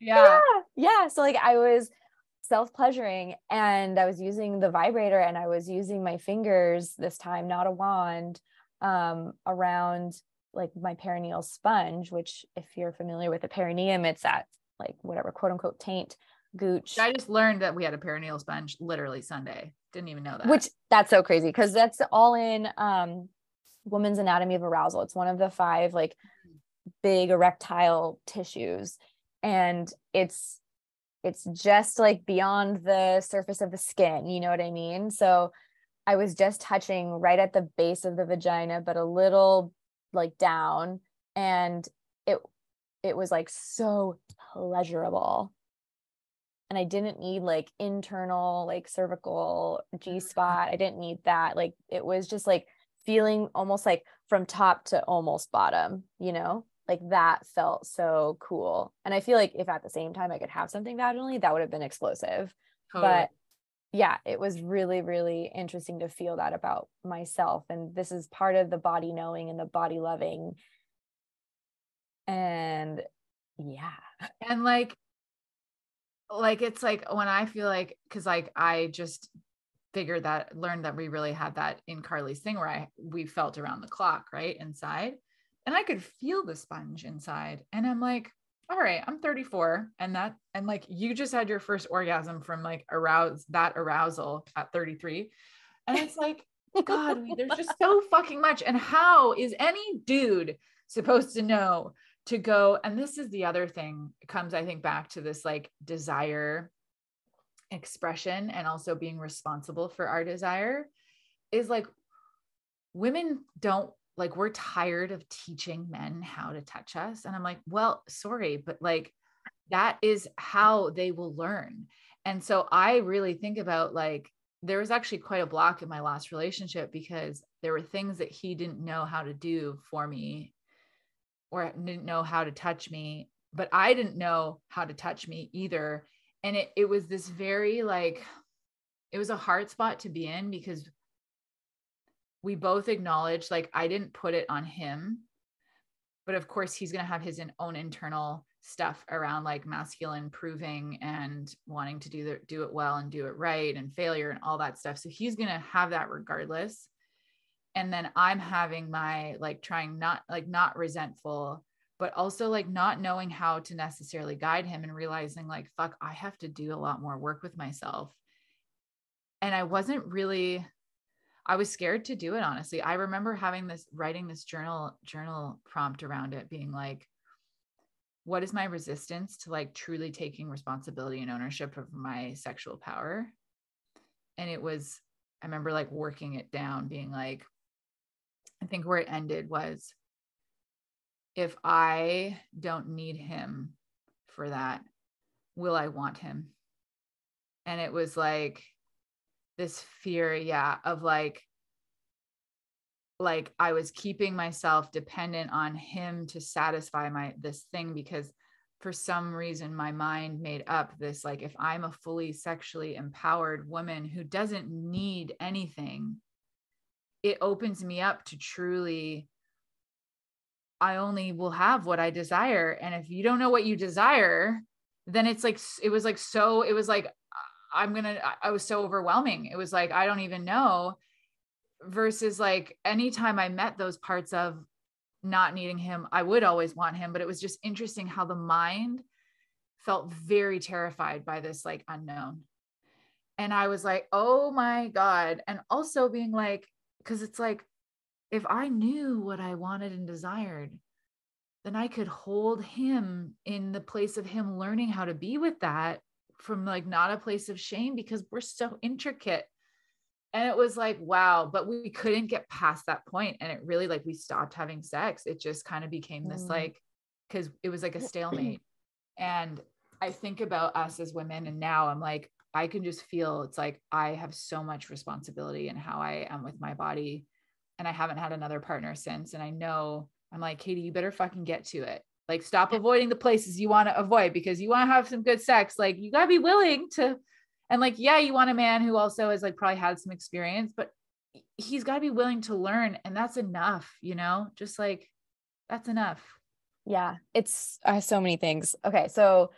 yeah. Yeah. So like I was self-pleasuring and I was using the vibrator and I was using my fingers this time, not a wand, um, around like my perineal sponge, which if you're familiar with the perineum, it's that like whatever quote unquote taint gooch. I just learned that we had a perineal sponge literally Sunday. Didn't even know that. Which that's so crazy because that's all in um woman's anatomy of arousal. It's one of the five like big erectile tissues. And it's it's just like beyond the surface of the skin, you know what I mean? So I was just touching right at the base of the vagina, but a little like down. And it it was like so pleasurable and I didn't need like internal like cervical G mm-hmm. spot. I didn't need that. Like it was just like feeling almost like from top to almost bottom, you know? Like that felt so cool. And I feel like if at the same time I could have something vaginally, that would have been explosive. Totally. But yeah, it was really, really interesting to feel that about myself. And this is part of the body knowing and the body loving. And yeah. And like like it's like when I feel like because like I just figured that learned that we really had that in Carly's thing where I we felt around the clock right inside and I could feel the sponge inside and I'm like all right I'm 34 and that and like you just had your first orgasm from like arouse that arousal at 33 and it's like god there's just so fucking much. And how is any dude supposed to know to go and this is the other thing comes i think back to this like desire expression and also being responsible for our desire is like women don't like we're tired of teaching men how to touch us and i'm like well sorry but like that is how they will learn and so i really think about like there was actually quite a block in my last relationship because there were things that he didn't know how to do for me or didn't know how to touch me, but I didn't know how to touch me either. And it it was this very like it was a hard spot to be in because we both acknowledge like I didn't put it on him. But of course he's going to have his own internal stuff around like masculine proving and wanting to do the, do it well and do it right and failure and all that stuff. So he's going to have that regardless and then i'm having my like trying not like not resentful but also like not knowing how to necessarily guide him and realizing like fuck i have to do a lot more work with myself and i wasn't really i was scared to do it honestly i remember having this writing this journal journal prompt around it being like what is my resistance to like truly taking responsibility and ownership of my sexual power and it was i remember like working it down being like I think where it ended was if I don't need him for that, will I want him? And it was like this fear, yeah, of like, like I was keeping myself dependent on him to satisfy my this thing because for some reason my mind made up this like if I'm a fully sexually empowered woman who doesn't need anything it opens me up to truly I only will have what I desire. And if you don't know what you desire, then it's like, it was like, so, it was like, I'm going to, I was so overwhelming. It was like, I don't even know. Versus like, anytime I met those parts of not needing him, I would always want him. But it was just interesting how the mind felt very terrified by this like unknown. And I was like, oh my God. And also being like, because it's like if I knew what I wanted and desired, then I could hold him in the place of him learning how to be with that from like not a place of shame because we're so intricate. And it was like, wow, but we couldn't get past that. And it really like we stopped having sex. It just kind of became this mm. like, because it was like a stalemate. And I think about us as women, and now I'm like, I can just feel it's like I have so much responsibility in how I am with my body. And I haven't had another partner since. And I know I'm like, Katie, you better fucking get to it. Like, stop avoiding the places you want to avoid because you want to have some good sex. Like, you got to be willing to. And like, yeah, you want a man who also has like probably had some experience, but he's got to be willing to learn. And that's enough, you know, just like that's enough. Yeah. It's uh, so many things. Okay. So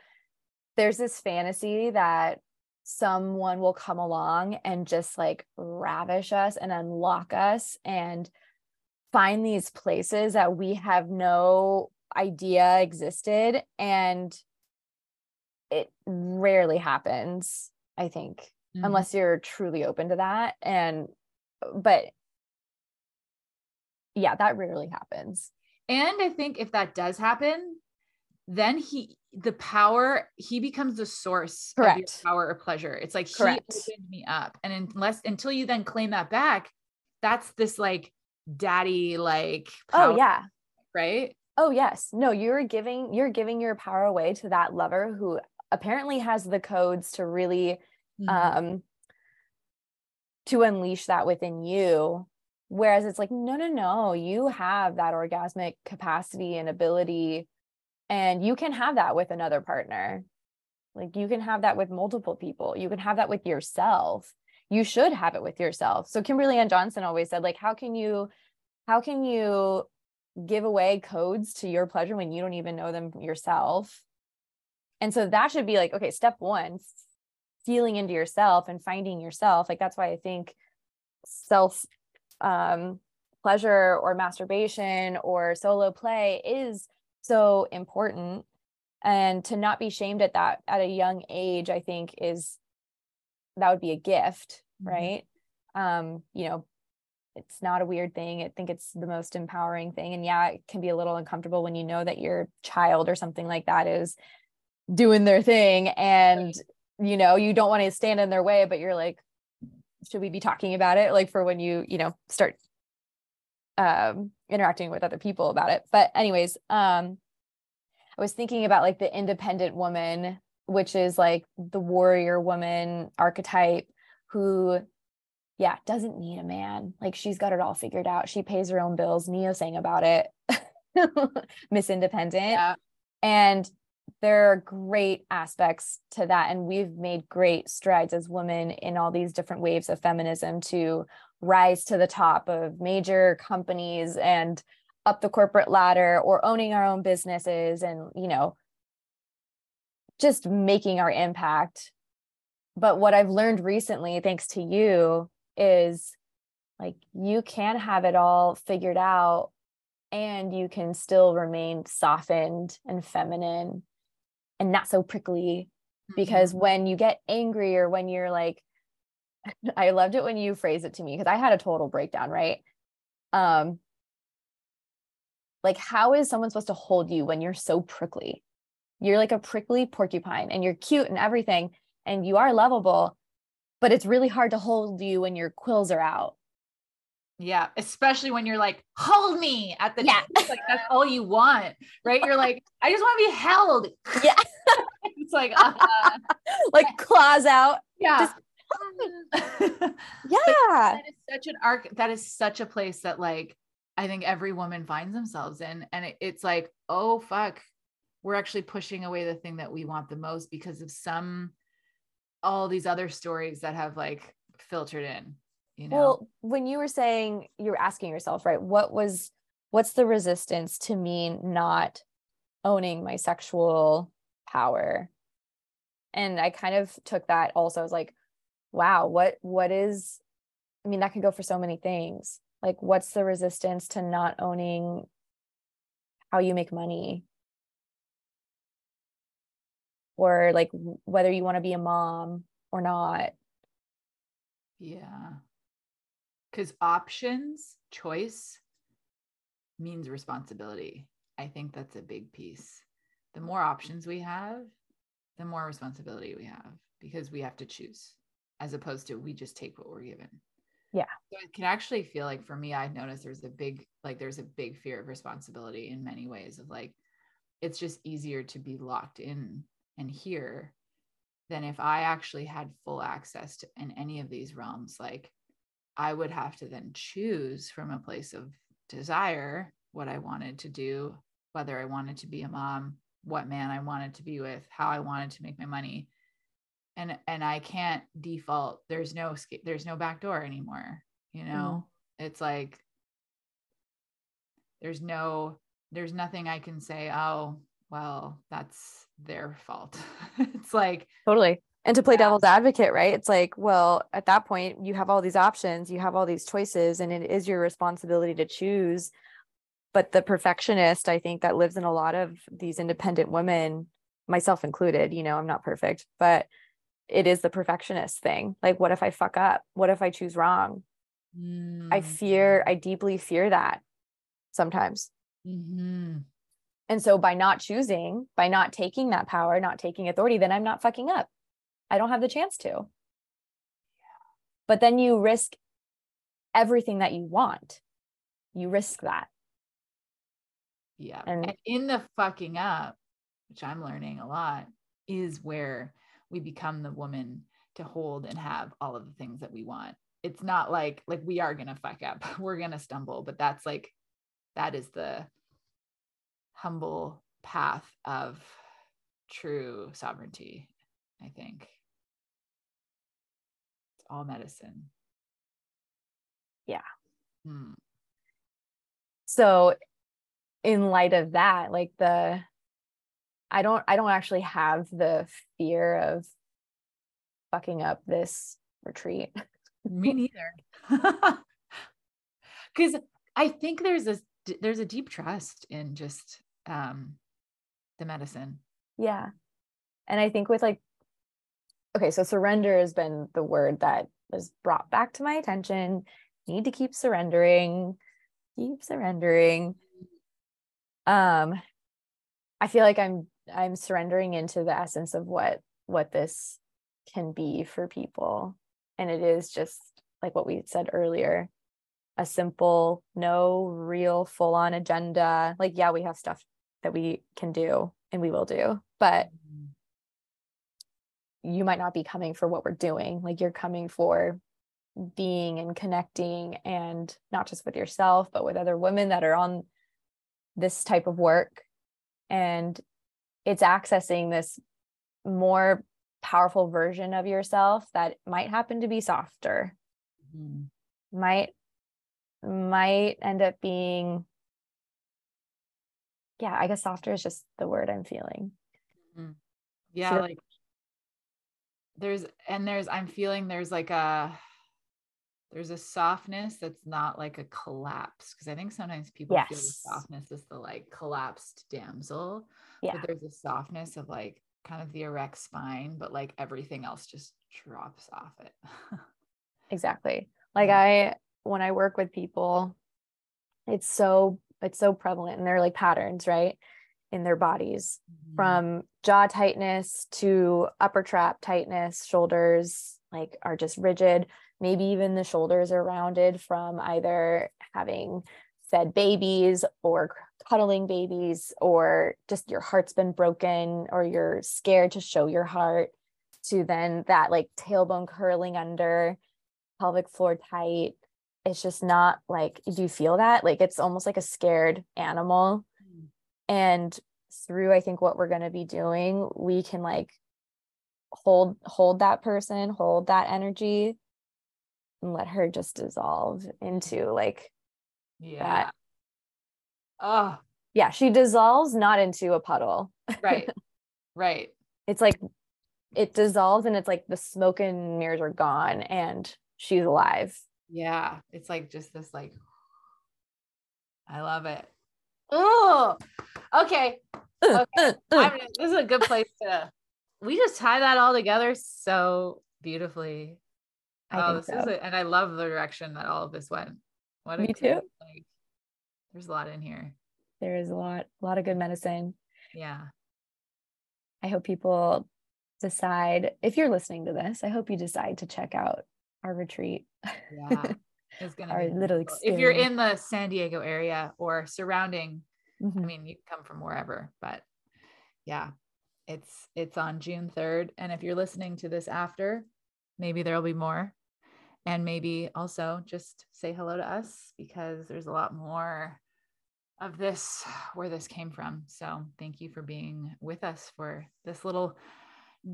there's this fantasy that someone will come along and just like ravish us and unlock us and find these places that we have no idea existed and it rarely happens, I think, mm-hmm. unless you're truly open to that. And, but yeah, that rarely happens. And I think if that does happen, then he the power he becomes the source Correct. of your power or pleasure. It's like Correct. he opened me up, and unless until you then claim that back, that's this like daddy like power, oh yeah right oh yes. No you're giving you're giving your power away to that lover who apparently has the codes to really mm-hmm. um to unleash that within you. Whereas it's like no no no you have that orgasmic capacity and ability and you can have that with another partner. Like you can have that with multiple people. You can have that with yourself. You should have it with yourself. So kimberly ann johnson always said like how can you how can you give away codes to your pleasure when you don't even know them yourself. And so that should be like okay step one feeling into yourself and finding yourself. Like that's why i think self um pleasure or masturbation or solo play is so important. And to not be shamed at that at a young age i think is that would be a gift mm-hmm. right? Um you know it's not a weird thing. I think it's the most empowering thing. And yeah it can be a little uncomfortable when you know that your child or something like that is doing their thing and you know you don't want to stand in their way but you're like should we be talking about it? Like for when you you know start um interacting with other people about it. But anyways um i was thinking about like the independent woman which is like the warrior woman archetype who yeah doesn't need a man. Like she's got it all figured out. She pays her own bills. Ne-Yo sang about it. Miss independent. Yeah. and there are great aspects to that. And we've made great strides as women in all these different waves of feminism to rise to the top of major companies and up the corporate ladder or owning our own businesses and you know just making our impact. But what i've learned recently thanks to you is like you can have it all figured out and you can still remain softened and feminine and not so prickly because mm-hmm. when you get angry or when you're like I loved it when you phrased it to me because I had a total breakdown, right? Um like how is someone supposed to hold you when you're so prickly? You're like a prickly porcupine and you're cute and everything and you are lovable, but it's really hard to hold you when your quills are out. Yeah, especially when you're like, hold me at the yeah. like that's all you want, right? You're like, I just want to be held. Yeah. it's like uh, like claws out. Yeah. Just yeah. that is such an arc. That is such a place that like I think every woman finds themselves in. And it, it's like, oh fuck, we're actually pushing away the thing that we want the most because of some all these other stories that have like filtered in. You know? Well, when you were saying you were asking yourself, right, what was what's the resistance to me not owning my sexual power? And I kind of took that also as like, wow what what is i mean that could go for so many things like what's the resistance to not owning how you make money or like whether you want to be a mom or not yeah because options choice means responsibility i think that's a big piece the more options we have the more responsibility we have because we have to choose as opposed to we just take what we're given. Yeah. So it can actually feel like for me, I've noticed there's a big, like, there's a big fear of responsibility in many ways of like, it's just easier to be locked in and here than if I actually had full access to in any of these realms. Like, I would have to then choose from a place of desire what I wanted to do, whether I wanted to be a mom, what man I wanted to be with, how I wanted to make my money and and I can't default. There's no there's no back door anymore. You know, mm. it's like there's no there's nothing I can say. Oh, well, that's their fault. it's like totally. And to play yeah. devil's advocate, right? It's like, well, at that point, you have all these options, you have all these choices, and it is your responsibility to choose. But the perfectionist, I think, that lives in a lot of these independent women myself included, you know, I'm not perfect, but it is the perfectionist thing. Like, what if I fuck up? What if I choose wrong? Mm. I fear, I deeply fear that sometimes. Mm-hmm. And so by not choosing, by not taking that power, not taking authority, then I'm not fucking up. I don't have the chance to. But then you risk everything that you want. You risk that. Yeah. And, and in the fucking up, which I'm learning a lot, is where we become the woman to hold and have all of the things that we want. It's not like like we are going to fuck up. We're going to stumble, but that's like that is the humble path of true sovereignty, I think. It's all medicine. Yeah. Hmm. So in light of that, like the I don't I don't actually have the fear of fucking up this retreat. Me neither. Cuz I think there's a there's a deep trust in just um the medicine. Yeah. And I think with like okay, so surrender has been the word that was brought back to my attention. Need to keep surrendering. Keep surrendering. Um I feel like I'm I'm surrendering into the essence of what what this can be for people. And it is just like what we said earlier a simple, no real full on agenda. Like, yeah, we have stuff that we can do and we will do, but mm-hmm. you might not be coming for what we're doing. Like, you're coming for being and connecting and not just with yourself, but with other women that are on this type of work. And it's accessing this more powerful version of yourself that might happen to be softer, mm-hmm. might might end up being yeah i guess softer is just the word i'm feeling mm-hmm. yeah so, like there's and there's i'm feeling there's like a there's a softness that's not like a collapse because i think sometimes people yes. feel the softness is the like collapsed damsel yeah. but there's a softness of like kind of the erect spine but like everything else just drops off it exactly like i when I work with people, it's so it's so prevalent and they're like patterns, right? In their bodies mm-hmm. from jaw tightness to upper trap tightness, shoulders like are just rigid. Maybe even the shoulders are rounded from either having fed babies or cuddling babies or just your heart's been broken or you're scared to show your heart to then that like tailbone curling under pelvic floor tight it's just not like do you feel that? Like it's almost like a scared animal. Mm. and through i think what we're going to be doing we can like hold hold that person hold that energy and let her just dissolve into like yeah. That. oh yeah she dissolves not into a puddle. Right. Right. It's like it dissolves and it's like the smoke and mirrors are gone and she's alive yeah, it's like just this like I love it. Oh, okay. Okay. I'm, this is a good place to we just tie that all together so beautifully. I oh, this so. is it. And I love the direction that all of this went. What Me too. Like, there's a lot in here. There is a lot, a lot of good medicine. Yeah. I hope people decide if you're listening to this, I hope you decide to check out our retreat. Yeah. It's gonna our be little experience. if you're in the San Diego area or surrounding, mm-hmm. I mean you come from wherever, but yeah, it's it's on June 3rd. And if you're listening to this after, maybe there'll be more. And maybe also just say hello to us because there's a lot more of this where this came from. So thank you for being with us for this little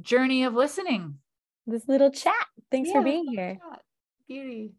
journey of listening this little chat. Thanks yeah, for being here. Beauty.